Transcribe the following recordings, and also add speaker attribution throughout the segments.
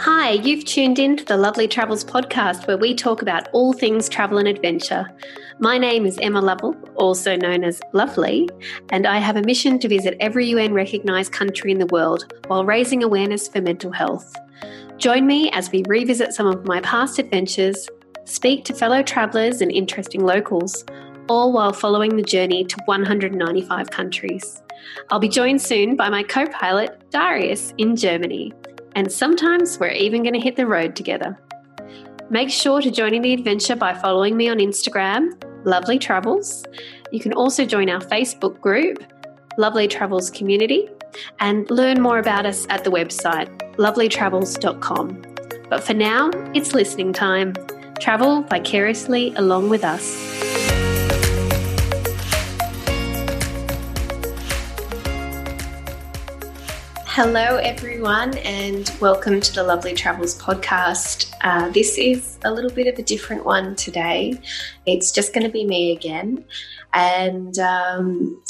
Speaker 1: Hi, you've tuned in to the Lovelly Travels podcast where we talk about all things travel and adventure. My name is Emma Lovell, also known as Lovely, and I have a mission to visit every UN recognised country in the world while raising awareness for mental health. Join me as we revisit some of my past adventures, speak to fellow travellers and interesting locals, all while following the journey to 195 countries. I'll be joined soon by my co pilot, Darius, in Germany and sometimes we're even going to hit the road together. Make sure to join in the adventure by following me on Instagram, Lovelly Travels. You can also join our Facebook group, Lovelly Travels Community, and learn more about us at the website, lovellytravels.com. But for now, it's listening time. Travel vicariously along with us. Hello, everyone, and welcome to the Lovelly Travels podcast. Uh, this is a little bit of a different one today. It's just going to be me again, and um,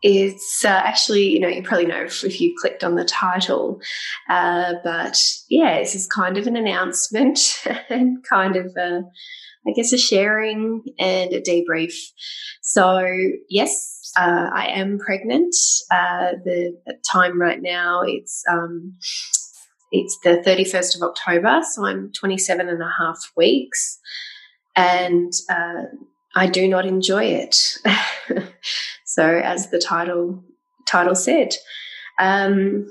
Speaker 1: it's uh, actually, you know, you probably know if, you clicked on the title, uh, but yeah, this is kind of an announcement and kind of a, I guess, a sharing and a debrief. So, yes, uh, I am pregnant. Uh, the time right now it's um, it's the 31st of October, so I'm 27 and a half weeks, and uh, I do not enjoy it. so, as the title title said, um,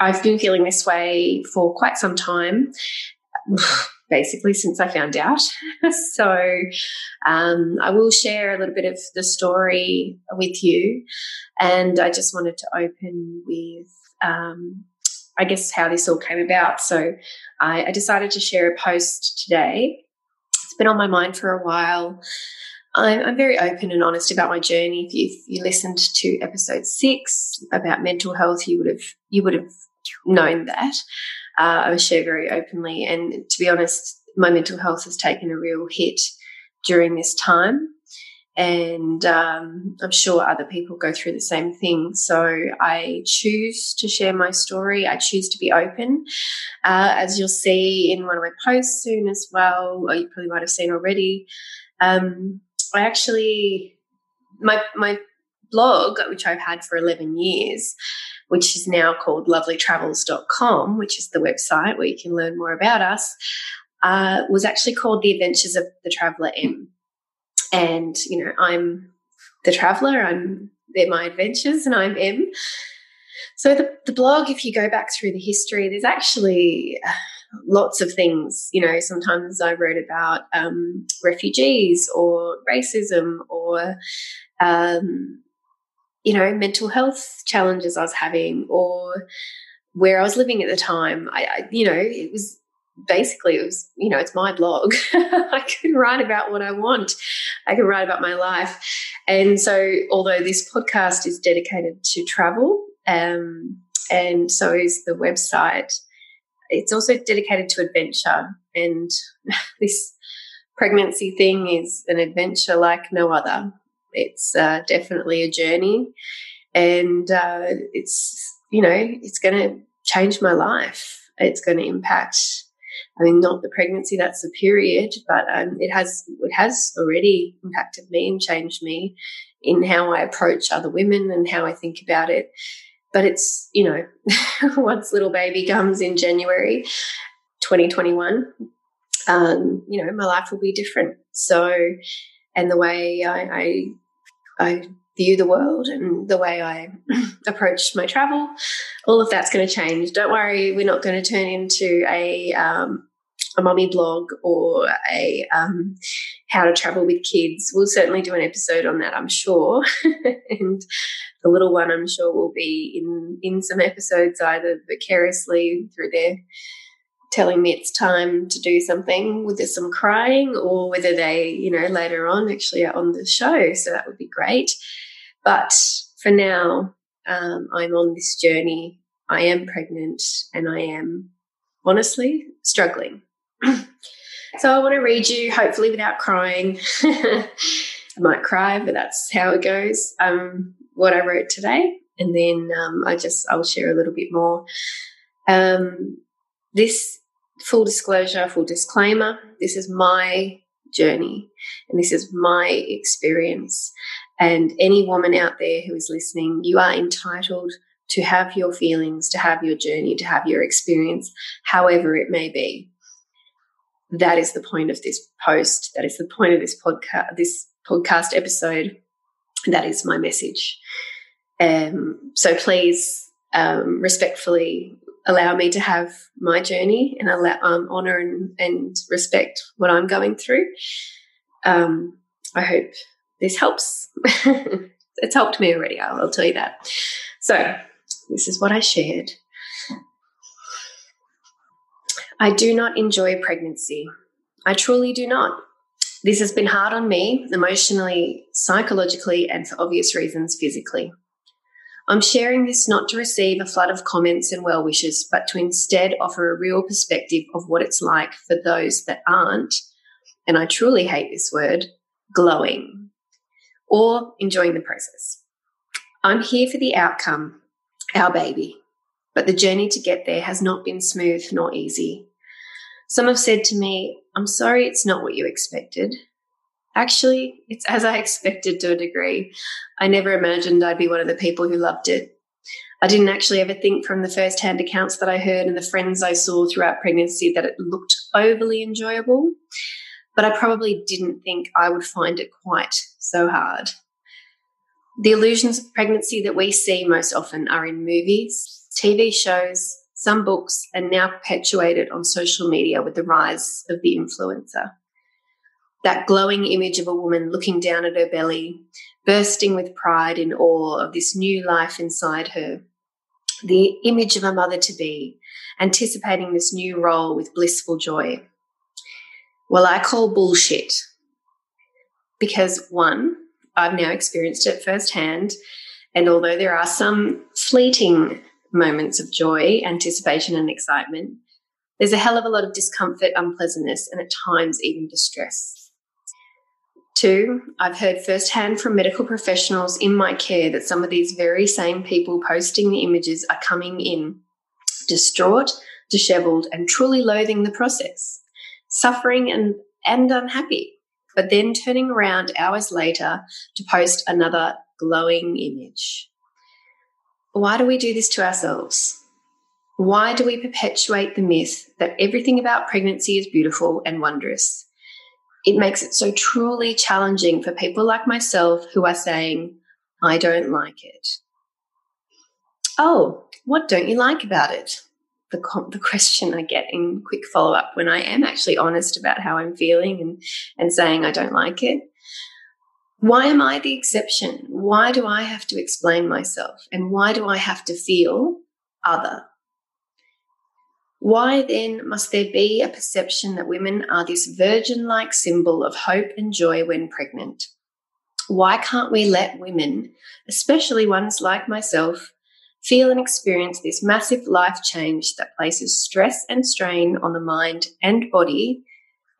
Speaker 1: I've been feeling this way for quite some time basically since I found out. so um, I will share a little bit of the story with you. And I just wanted to open with, um, I guess, how this all came about. So I, I decided to share a post today. It's been on my mind for a while. I'm, very open and honest about my journey. If you, if you, listened to episode six about mental health, you would have you would have known that uh, I share very openly. And to be honest, my mental health has taken a real hit during this time. And um, I'm sure other people go through the same thing. So I choose to share my story. I choose to be open. Uh, as you'll see in one of my posts soon as well, or you probably might have seen already, um, I actually, my, my blog, which I've had for 11 years, which is now called lovellytravels.com, which is the website where you can learn more about us, uh, was actually called The Adventures of the Traveller M. And, you know, I'm the traveller, I'm they're my adventures, and I'm M. So the, the blog, if you go back through the history, there's actually uh, lots of things. You know, sometimes I wrote about um, refugees or racism or um, you know, mental health challenges I was having or where I was living at the time. I, I you know, it was basically it was you know it's my blog. I can write about what i want. I can write about my life. And so although this podcast is dedicated to travel um, and so is the website it's also dedicated to adventure. And this pregnancy thing is an adventure like no other it's uh, definitely a journey, and uh, it's you know it's going to change my life. It's going to impact. I mean, not the pregnancy, that's the period, but um, it has it has already impacted me and changed me in how I approach other women and how I think about it. But it's you know, once little baby comes in January, 2021, um, you know, my life will be different. So and the way I, I, I view the world and the way I approach my travel, all of that's going to change. Don't worry, we're not going to turn into a um, a mummy blog or a um, how to travel with kids. We'll certainly do an episode on that, I'm sure. and the little one, I'm sure, will be in in some episodes either vicariously through their telling me it's time to do something, whether some crying or whether they, you know, later on actually are on the show. So that would be great. But for now, um, I'm on this journey. I am pregnant and I am honestly struggling. so I want to read you, hopefully without crying. I might cry, but that's how it goes. Um, what I wrote today, and then um, I just I'll share a little bit more. Um, this full disclosure, full disclaimer this is my journey and this is my experience. And any woman out there who is listening, you are entitled to have your feelings, to have your journey, to have your experience, however it may be. That is the point of this post. That is the point of this podcast, this podcast episode. That is my message. Um, so please, um, respectfully allow me to have my journey and allow um, honor and, and respect what I'm going through. Um, I hope this helps. it's helped me already. I'll, I'll tell you that. So this is what I shared. I do not enjoy pregnancy. I truly do not. This has been hard on me emotionally, psychologically, and for obvious reasons, physically. I'm sharing this not to receive a flood of comments and well wishes, but to instead offer a real perspective of what it's like for those that aren't, and I truly hate this word, glowing or enjoying the process. I'm here for the outcome, our baby, but the journey to get there has not been smooth nor easy. Some have said to me, I'm sorry it's not what you expected. Actually, it's as I expected to a degree. I never imagined I'd be one of the people who loved it. I didn't actually ever think from the first hand accounts that I heard and the friends I saw throughout pregnancy that it looked overly enjoyable, but I probably didn't think I would find it quite so hard. The illusions of pregnancy that we see most often are in movies, TV shows, some books, and now perpetuated on social media with the rise of the influencer that glowing image of a woman looking down at her belly, bursting with pride and awe of this new life inside her. The image of a mother to be, anticipating this new role with blissful joy. Well, I call bullshit because one, I've now experienced it firsthand. And although there are some fleeting moments of joy, anticipation, and excitement, there's a hell of a lot of discomfort, unpleasantness, and at times even distress. Two, I've heard firsthand from medical professionals in my care that some of these very same people posting the images are coming in distraught, disheveled, and truly loathing the process, suffering and, and unhappy, but then turning around hours later to post another glowing image. Why do we do this to ourselves? Why do we perpetuate the myth that everything about pregnancy is beautiful and wondrous? It makes it so truly challenging for people like myself who are saying, I don't like it. Oh, what don't you like about it? The, the question I get in quick follow up when I am actually honest about how I'm feeling and, and saying I don't like it. Why am I the exception? Why do I have to explain myself? And why do I have to feel other? Why then must there be a perception that women are this virgin like symbol of hope and joy when pregnant? Why can't we let women, especially ones like myself, feel and experience this massive life change that places stress and strain on the mind and body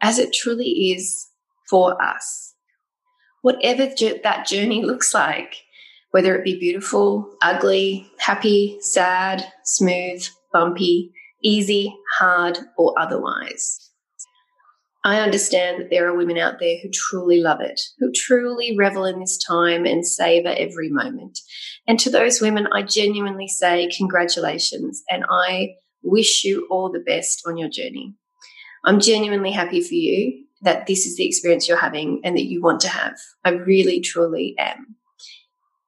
Speaker 1: as it truly is for us? Whatever that journey looks like, whether it be beautiful, ugly, happy, sad, smooth, bumpy, easy, hard, or otherwise. I understand that there are women out there who truly love it, who truly revel in this time and savor every moment. And to those women, I genuinely say congratulations and I wish you all the best on your journey. I'm genuinely happy for you that this is the experience you're having and that you want to have. I really, truly am.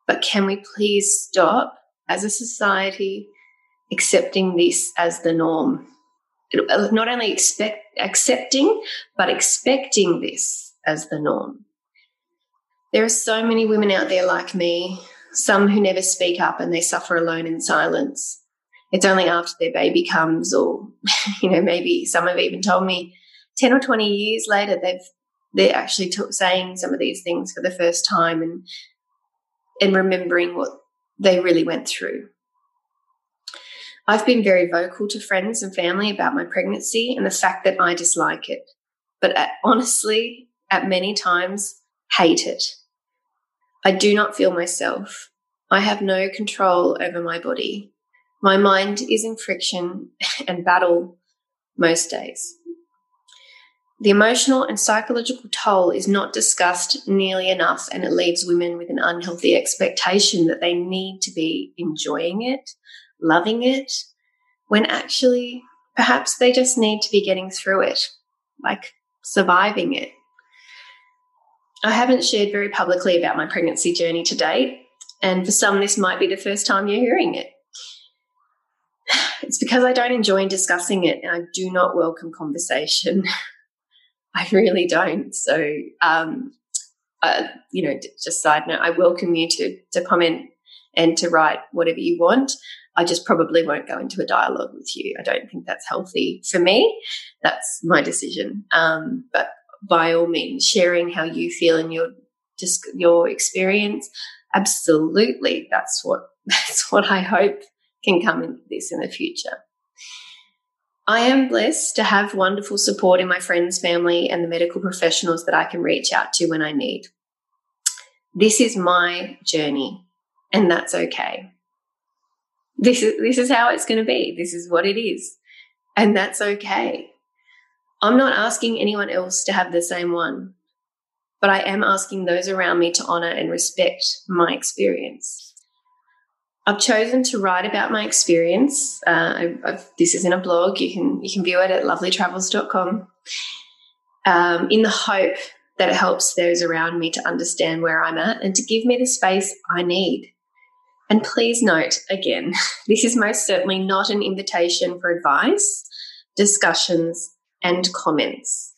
Speaker 1: But can we please stop as a society accepting this as the norm. Not only expect, accepting, but expecting this as the norm. There are so many women out there like me, some who never speak up and they suffer alone in silence. It's only after their baby comes, or, you know, maybe some have even told me 10 or 20 years later, they've, they're actually t- saying some of these things for the first time and, and remembering what they really went through. I've been very vocal to friends and family about my pregnancy and the fact that I dislike it, but at, honestly, at many times, hate it. I do not feel myself. I have no control over my body. My mind is in friction and battle most days. The emotional and psychological toll is not discussed nearly enough, and it leaves women with an unhealthy expectation that they need to be enjoying it, loving it, when actually perhaps they just need to be getting through it, like surviving it. I haven't shared very publicly about my pregnancy journey to date, and for some, this might be the first time you're hearing it. It's because I don't enjoy discussing it and I do not welcome conversation. I really don't. So, um, uh, you know, just side note, I welcome you to to comment and to write whatever you want. I just probably won't go into a dialogue with you. I don't think that's healthy for me. That's my decision. Um, but by all means, sharing how you feel and your just your experience, absolutely, that's what that's what I hope can come into this in the future. I am blessed to have wonderful support in my friends, family, and the medical professionals that I can reach out to when I need. This is my journey, and that's okay. This is, this is how it's going to be. This is what it is. And that's okay. I'm not asking anyone else to have the same one, but I am asking those around me to honor and respect my experience. I've chosen to write about my experience. Uh, I've, this is in a blog. You can you can view it at lovellytravels.com. Um, in the hope that it helps those around me to understand where I'm at and to give me the space I need. And please note again, this is most certainly not an invitation for advice, discussions, and comments.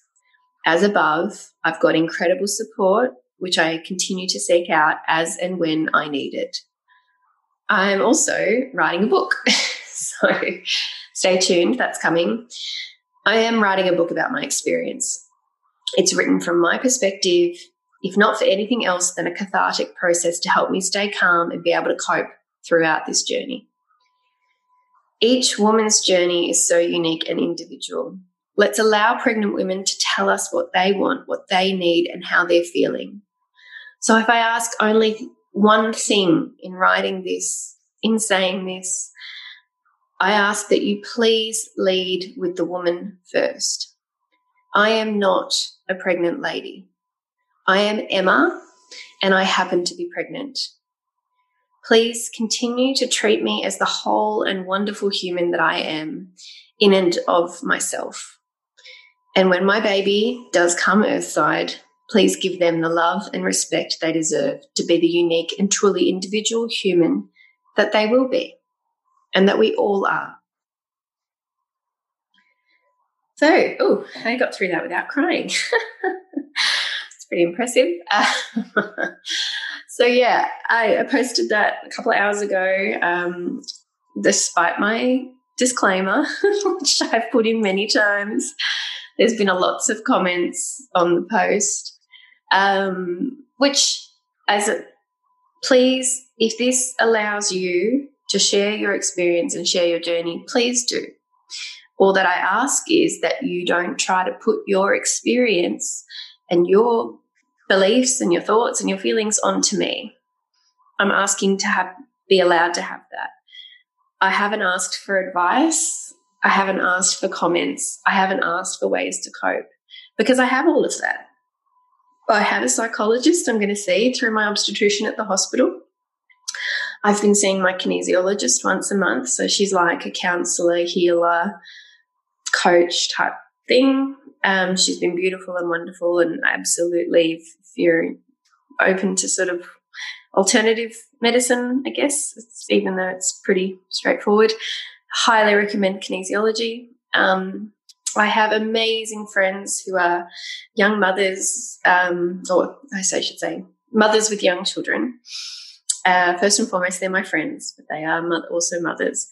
Speaker 1: As above, I've got incredible support, which I continue to seek out as and when I need it. I'm also writing a book. so stay tuned, that's coming. I am writing a book about my experience. It's written from my perspective, if not for anything else than a cathartic process to help me stay calm and be able to cope throughout this journey. Each woman's journey is so unique and individual. Let's allow pregnant women to tell us what they want, what they need, and how they're feeling. So if I ask only one thing in writing this, in saying this, I ask that you please lead with the woman first. I am not a pregnant lady. I am Emma and I happen to be pregnant. Please continue to treat me as the whole and wonderful human that I am in and of myself. And when my baby does come earthside, Please give them the love and respect they deserve to be the unique and truly individual human that they will be and that we all are. So, oh, I got through that without crying. pretty impressive. Uh, so, yeah, I, I, posted that a couple of hours ago, um, despite my disclaimer, which I've put in many times. There's been a lots of comments on the post um, which as a please if this allows you to share your experience and share your journey please do all that i ask is that you don't try to put your experience and your beliefs and your thoughts and your feelings onto me i'm asking to have be allowed to have that i haven't asked for advice i haven't asked for comments i haven't asked for ways to cope because i have all of that I have a psychologist I'm going to see through my obstetrician at the hospital. I've been seeing my kinesiologist once a month. So she's like a counselor, healer, coach type thing. Um, she's been beautiful and wonderful. And absolutely, if you're open to sort of alternative medicine, I guess, it's, even though it's pretty straightforward, highly recommend kinesiology. Um, I have amazing friends who are young mothers, um, or I should say, mothers with young children. Uh, first and foremost, they're my friends, but they are also mothers.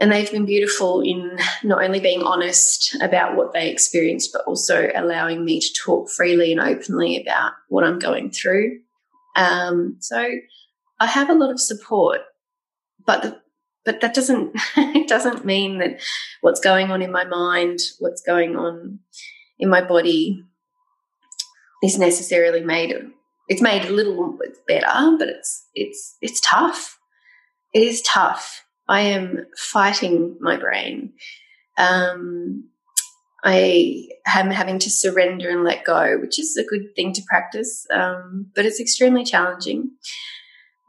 Speaker 1: And they've been beautiful in not only being honest about what they experienced, but also allowing me to talk freely and openly about what I'm going through. Um, so I have a lot of support, but the, but that doesn't it doesn't mean that what's going on in my mind what's going on in my body is necessarily made it's made a little better but it's it's it's tough it is tough i am fighting my brain Um, I am having to surrender and let go, which is a good thing to practice, um, but it's extremely challenging.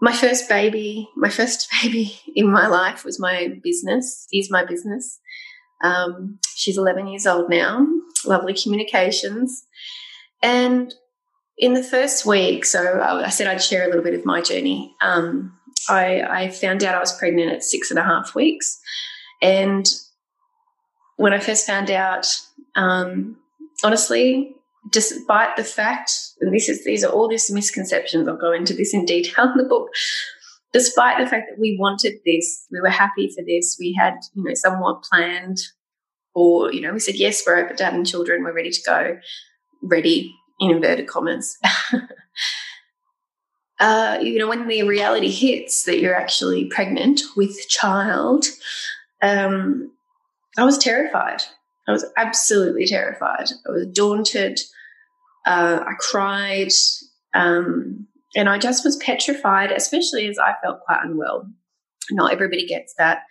Speaker 1: My first baby, my first baby in my life was my business, is my business. Um, she's 11 years old now, lovely communications. And in the first week, so I said I'd share a little bit of my journey. Um, I, I found out I was pregnant at six and a half weeks. And when I first found out, um, honestly, despite the fact, and this is these are all these misconceptions, I'll go into this in detail in the book. Despite the fact that we wanted this, we were happy for this, we had, you know, somewhat planned, or, you know, we said, yes, we're open to having children, we're ready to go, ready in inverted commas. uh, you know, when the reality hits that you're actually pregnant with child, um, I was terrified. I was absolutely terrified. I was daunted. Uh, I cried. Um, and I just was petrified, especially as I felt quite unwell. Not everybody gets that.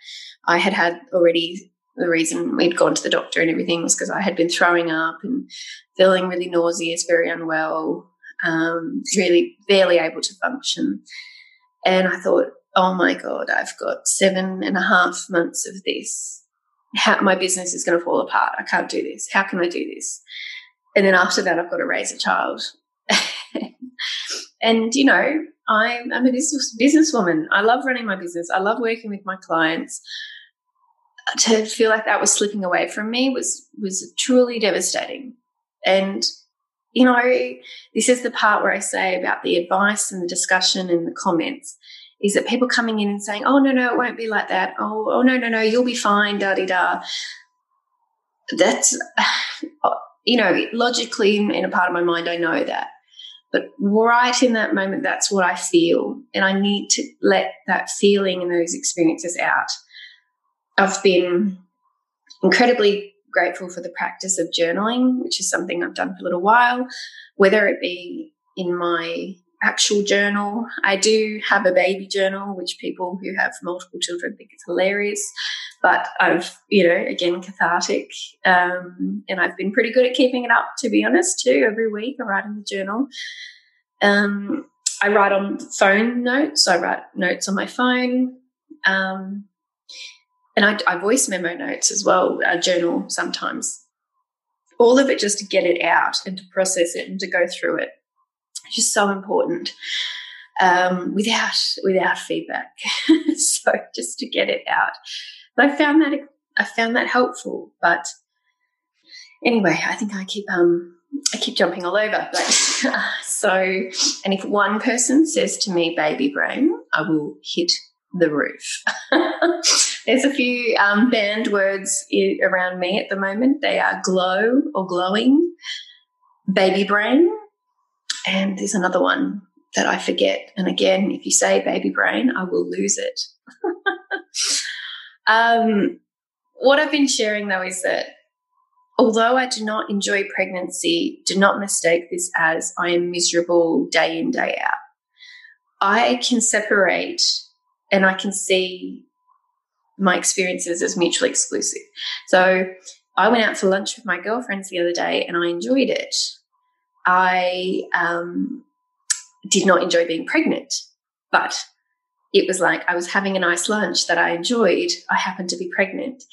Speaker 1: I had had already the reason we'd gone to the doctor and everything was because I had been throwing up and feeling really nauseous, very unwell, um, really barely able to function. And I thought, oh my God, I've got seven and a half months of this how my business is going to fall apart. I can't do this. How can I do this? And then after that, I've got to raise a child. and you know, I'm, I'm a business businesswoman. I love running my business. I love working with my clients. To feel like that was slipping away from me was was truly devastating. And you know, this is the part where I say about the advice and the discussion and the comments is that people coming in and saying, "Oh no, no, it won't be like that." Oh, oh no, no, no, you'll be fine. Da da da. That's you know logically in a part of my mind, I know that, but right in that moment, that's what I feel, and I need to let that feeling and those experiences out. I've been incredibly grateful for the practice of journaling, which is something I've done for a little while, whether it be in my actual journal. I do have a baby journal, which people who have multiple children think is hilarious. But I've, you know, again, cathartic. Um, and I've been pretty good at keeping it up, to be honest, too. Every week I write in the journal. Um, I write on phone notes. I write notes on my phone. Um, and I, I, voice memo notes as well, a journal sometimes. All of it just to get it out and to process it and to go through it It's just so important um, without without feedback. so just to get it out. But I found that I found that helpful. But anyway, I think I keep um I keep jumping all over. But so, and if one person says to me, "Baby brain," I will hit the roof. There's a few um, banned words around me at the moment. They are glow or glowing, baby brain, and there's another one that I forget. And again, if you say baby brain, I will lose it. um, what I've been sharing though is that although I do not enjoy pregnancy, do not mistake this as I am miserable day in, day out. I can separate and I can see my experiences as mutually exclusive. So I went out for lunch with my girlfriends the other day and I enjoyed it. I um, did not enjoy being pregnant, but it was like I was having a nice lunch that I enjoyed. I happened to be pregnant.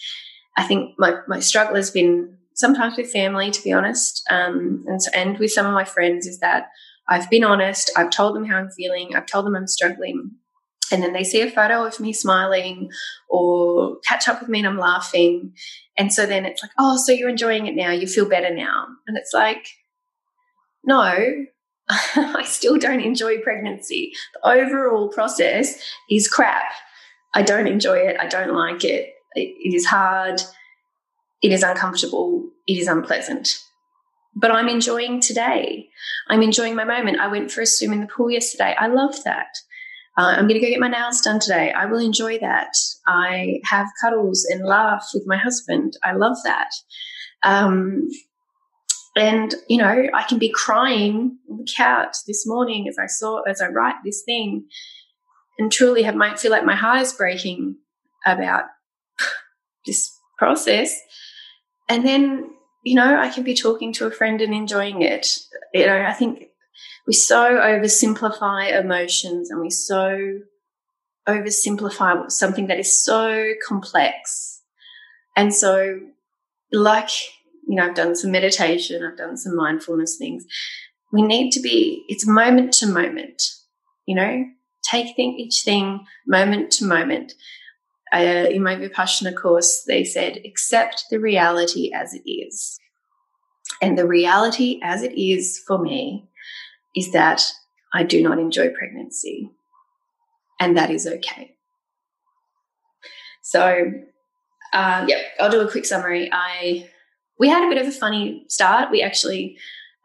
Speaker 1: I think my, my struggle has been sometimes with family, to be honest, um, and, and with some of my friends, is that I've been honest. I've told them how I'm feeling. I've told them I'm struggling. And then they see a photo of me smiling or catch up with me and I'm laughing. And so then it's like, oh, so you're enjoying it now. You feel better now. And it's like, no, I still don't enjoy pregnancy. The overall process is crap. I don't enjoy it. I don't like it. It, it is hard. It is uncomfortable. It is unpleasant. But I'm enjoying today. I'm enjoying my moment. I went for a swim in the pool yesterday. I love that. Uh, I'm going to go get my nails done today. I will enjoy that. I have cuddles and laugh with my husband. I love that. Um, and, you know, I can be crying on the couch this morning as I saw, as I write this thing and truly have my, feel like my heart is breaking about this process. and then, you know, I can be talking to a friend and enjoying it. You know, I think we so oversimplify emotions and we so oversimplify something that is so complex. And so, like, you know, I've done some meditation, I've done some mindfulness things. We need to be, it's moment to moment, you know, take thing, each thing moment to moment. Uh, in my Vipassana course, they said, accept the reality as it is. And the reality as it is for me is that I do not enjoy pregnancy. And that is okay. So, uh, yeah, I'll do a quick summary. I we had a bit of a funny start. We actually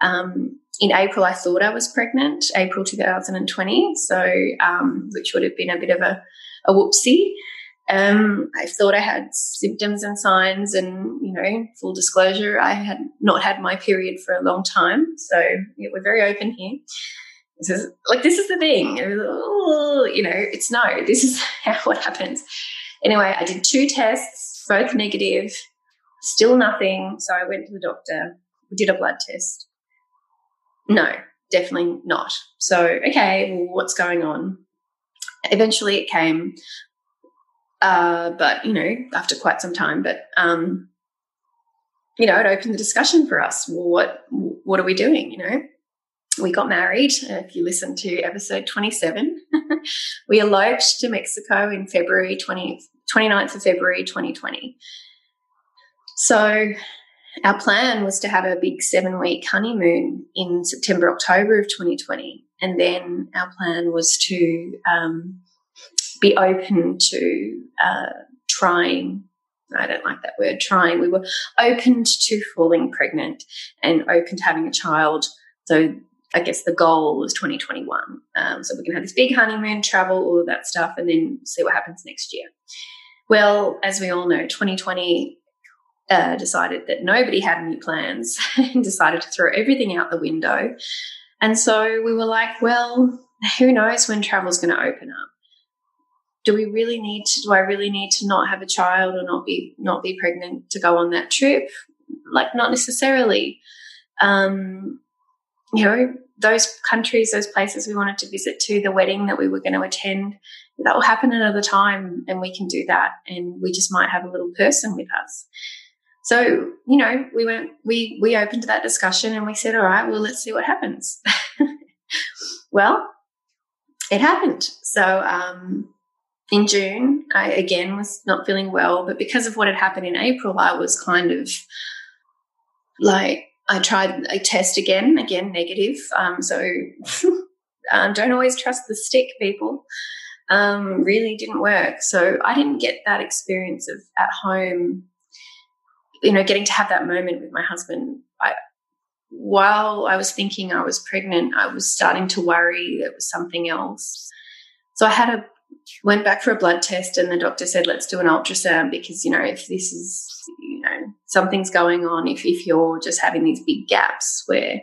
Speaker 1: um, in April, I thought I was pregnant, April 2020. So, um, which would have been a bit of a, a whoopsie. Um, I thought I had symptoms and signs, and you know, full disclosure, I had not had my period for a long time. So yeah, we're very open here. This is like this is the thing. You know, it's no. This is what happens. Anyway, I did two tests, both negative, still nothing. So I went to the doctor. We did a blood test. No, definitely not. So, okay, well, what's going on? Eventually it came, uh, but, you know, after quite some time, but, um, you know, it opened the discussion for us. Well, what, what are we doing? You know, we got married. If you listen to episode 27, we eloped to Mexico in February 20, 29th of February 2020. So our plan was to have a big seven week honeymoon in September, October of 2020. And then our plan was to um, be open to uh, trying. I don't like that word, trying. We were open to falling pregnant and open to having a child. So I guess the goal was 2021. Um, so we can have this big honeymoon, travel, all of that stuff, and then see what happens next year. Well, as we all know, 2020 uh, decided that nobody had any plans and decided to throw everything out the window. And so we were like, well, who knows when travel's going to open up? Do we really need to, do I really need to not have a child or not be, not be pregnant to go on that trip? Like, not necessarily. Um, you know, those countries, those places we wanted to visit to, the wedding that we were going to attend, that will happen another time and we can do that. And we just might have a little person with us. So, you know, we went, we, we opened that discussion and we said, all right, well, let's see what happens. well, it happened. So, um, in June, I again was not feeling well, but because of what had happened in April, I was kind of like, I tried a test again, again negative. Um, so um, don't always trust the stick, people. Um, really didn't work. So I didn't get that experience of at home you know, getting to have that moment with my husband, I, while I was thinking I was pregnant, I was starting to worry there was something else. So I had a went back for a blood test, and the doctor said, "Let's do an ultrasound because you know if this is you know something's going on, if if you're just having these big gaps where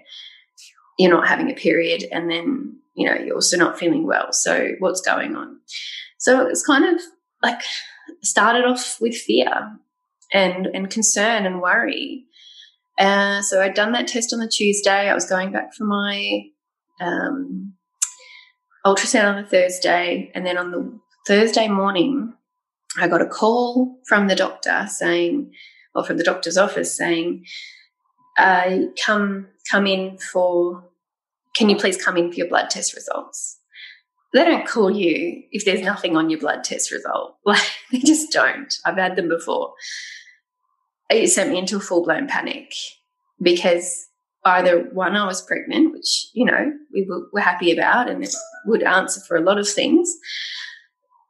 Speaker 1: you're not having a period, and then you know you're also not feeling well, so what's going on?" So it was kind of like started off with fear and and concern and worry. Uh, so I'd done that test on the Tuesday. I was going back for my um, ultrasound on the Thursday, and then on the Thursday morning, I got a call from the doctor saying, or from the doctor's office saying, uh, "Come, come in for. Can you please come in for your blood test results?" They don't call you if there's nothing on your blood test result. Like they just don't. I've had them before it sent me into a full blown panic because either one, I was pregnant, which, you know, we were, were happy about and would answer for a lot of things.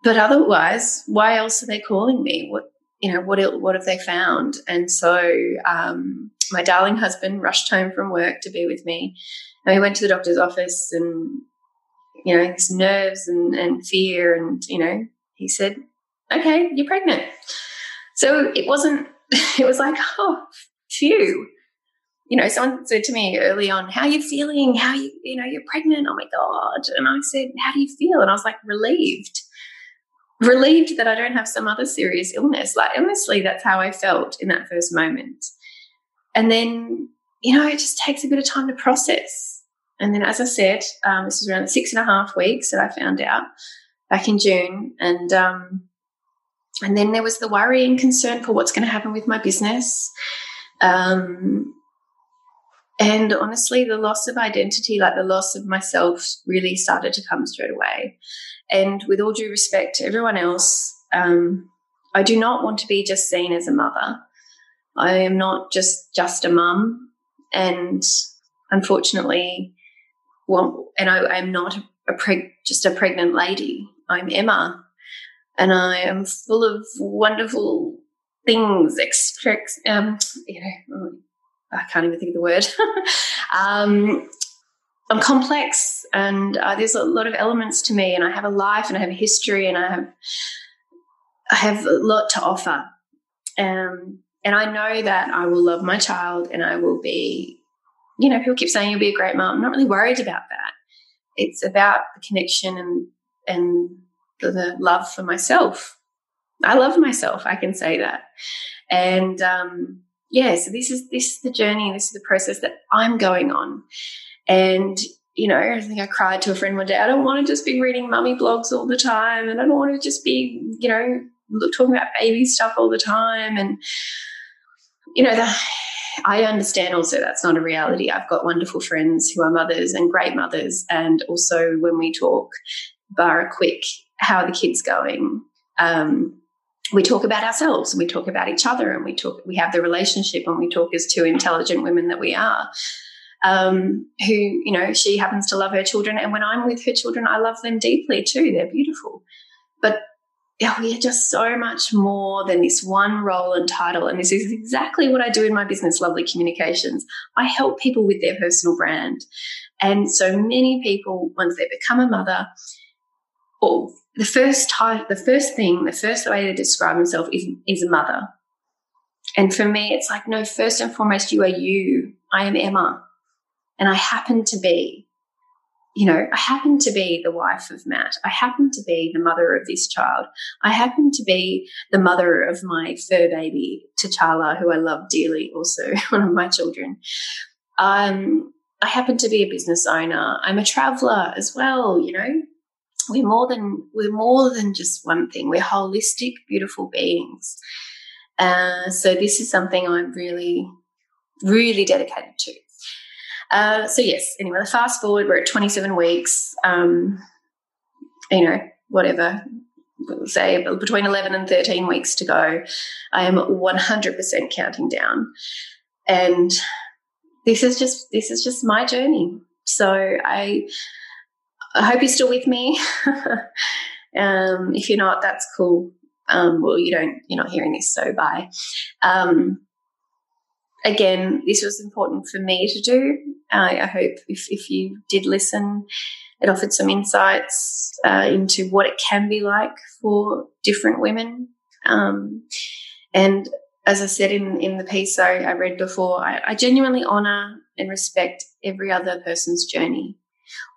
Speaker 1: But otherwise, why else are they calling me? What, you know, what, what have they found? And so um, my darling husband rushed home from work to be with me. And we went to the doctor's office and, you know, his nerves and, and fear. And, you know, he said, okay, you're pregnant. So it wasn't it was like, oh, phew. You know, someone said to me early on, how are you feeling? How you, you know, you're pregnant. Oh my God. And I said, how do you feel? And I was like, relieved. Relieved that I don't have some other serious illness. Like, honestly, that's how I felt in that first moment. and then, you know, it just takes a bit of time to process. And then, as I said, um, this was around six and a half weeks that I found out back in June. And, um, and then there was the worry and concern for what's going to happen with my business. Um, and honestly, the loss of identity, like the loss of myself, really started to come straight away. And with all due respect to everyone else, um, I do not want to be just seen as a mother. I am not just just a mum, and unfortunately, well, and I, am not a preg- just a pregnant lady. I'm Emma, and I am full of wonderful things. Extracts, um, you know, I can't even think of the word. um, I'm complex, and uh, there's a lot of elements to me, and I have a life, and I have a history, and I have I have a lot to offer. Um, and I know that I will love my child, and I will be, you know, people keep saying you'll be a great mom. I'm not really worried about that. It's about the connection and and the, the love for myself. I love myself. I can say that, and um, yeah, so this is this is the journey, this is the process that I'm going on. And you know, I think I cried to a friend one day. I don't want to just be reading mummy blogs all the time, and I don't want to just be, you know, talking about baby stuff all the time. And you know, the, I understand also that's not a reality. I've got wonderful friends who are mothers and great mothers, and also when we talk, bar a quick, how are the kids going? Um, we talk about ourselves and we talk about each other and we talk we have the relationship and we talk as two intelligent women that we are um, who you know she happens to love her children and when i'm with her children i love them deeply too they're beautiful but yeah, we are just so much more than this one role and title. And this is exactly what I do in my business, Lovely Communications. I help people with their personal brand. And so many people, once they become a mother, or the first type, the first thing, the first way to describe himself is is a mother. And for me, it's like, no, first and foremost, you are you. I am Emma. And I happen to be, you know, I happen to be the wife of Matt. I happen to be the mother of this child. I happen to be the mother of my fur baby, T'Challa, who I love dearly, also one of my children. Um, I happen to be a business owner. I'm a traveler as well, you know, we're more than we're more than just one thing. We're holistic, beautiful beings. Uh, so this is something I'm really, really dedicated to. Uh, so yes, anyway, fast forward, we're at 27 weeks. Um, you know, whatever, say between 11 and 13 weeks to go. I am 100% counting down, and this is just this is just my journey. So I I hope you're still with me. um, if you're not, that's cool. Um, well, you don't, you're not hearing this, so bye. Um, again, this was important for me to do. I, I hope if, if you did listen, it offered some insights uh, into what it can be like for different women. Um, and as I said in, in the piece I, I read before, I, I genuinely honour and respect every other person's journey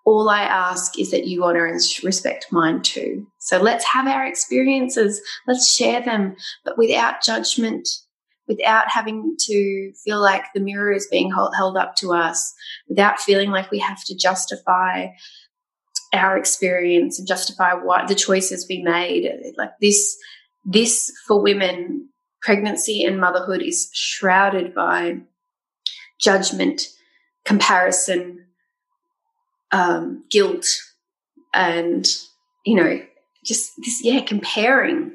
Speaker 1: all I ask is that you honor and respect mine too. So let's have our experiences, let's share them, but without judgment, without having to feel like the mirror is being held up to us, without feeling like we have to justify our experience and justify what the choices we made. Like this, this for women, pregnancy and motherhood is shrouded by judgment, comparison, um, guilt and, you know, just this, yeah, comparing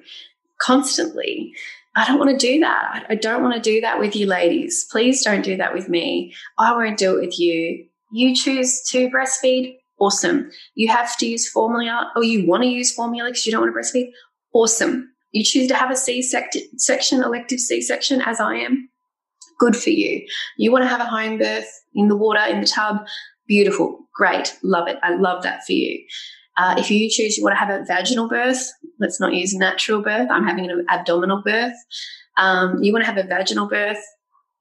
Speaker 1: constantly. I don't want to do that. I don't want to do that with you ladies. Please don't do that with me. I won't do it with you. You choose to breastfeed. Awesome. You have to use formula or you want to use formula because you don't want to breastfeed. Awesome. You choose to have a C section, elective C section, as I am. Good for you. You want to have a home birth in the water, in the tub. Beautiful. Great. Love it. I love that for you. Uh, if you choose you want to have a vaginal birth, let's not use natural birth. I'm having an abdominal birth. Um, you want to have a vaginal birth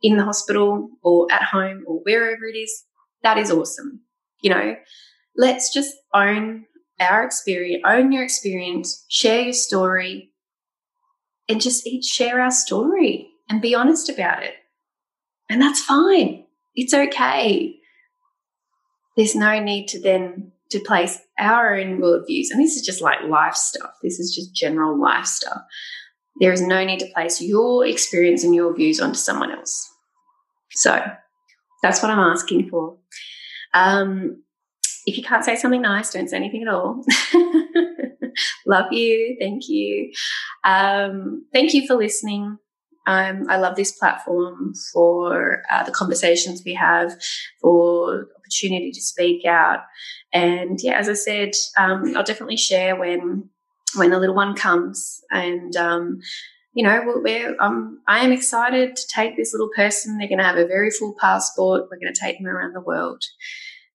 Speaker 1: in the hospital or at home or wherever it is. That is awesome. You know, let's just own our experience, own your experience, share your story, and just each share our story and be honest about it. And that's fine. It's okay. There's no need to then to place our own worldviews. And this is just like life stuff. This is just general life stuff. There is no need to place your experience and your views onto someone else. So that's what I'm asking for. Um, if you can't say something nice, don't say anything at all. love you. Thank you. Um, thank you for listening. Um, I love this platform for uh, the conversations we have, for opportunity to speak out. And yeah, as I said, um, I'll definitely share when when the little one comes. And um, you know, we're, um, I am excited to take this little person. They're going to have a very full passport. We're going to take them around the world.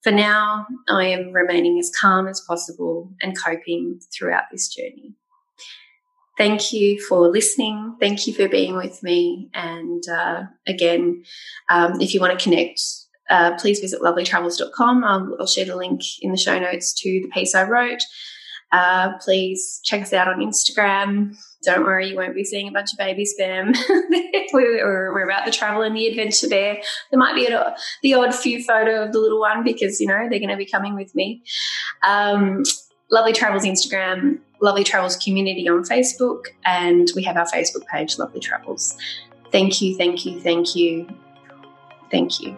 Speaker 1: For now, I am remaining as calm as possible and coping throughout this journey. Thank you for listening. Thank you for being with me. And uh, again, um, if you want to connect, uh, please visit lovellytravels.com. I'll, I'll, share the link in the show notes to the piece I wrote. Uh, please check us out on Instagram. Don't worry, you won't be seeing a bunch of baby spam. we're, we're, about the travel and the adventure there. There might be a, the odd few photo of the little one because, you know, they're going to be coming with me. Um, Lovelly Travels Instagram, Lovelly Travels Community on Facebook, and we have our Facebook page, Lovelly Travels. Thank you, thank you, thank you, thank you.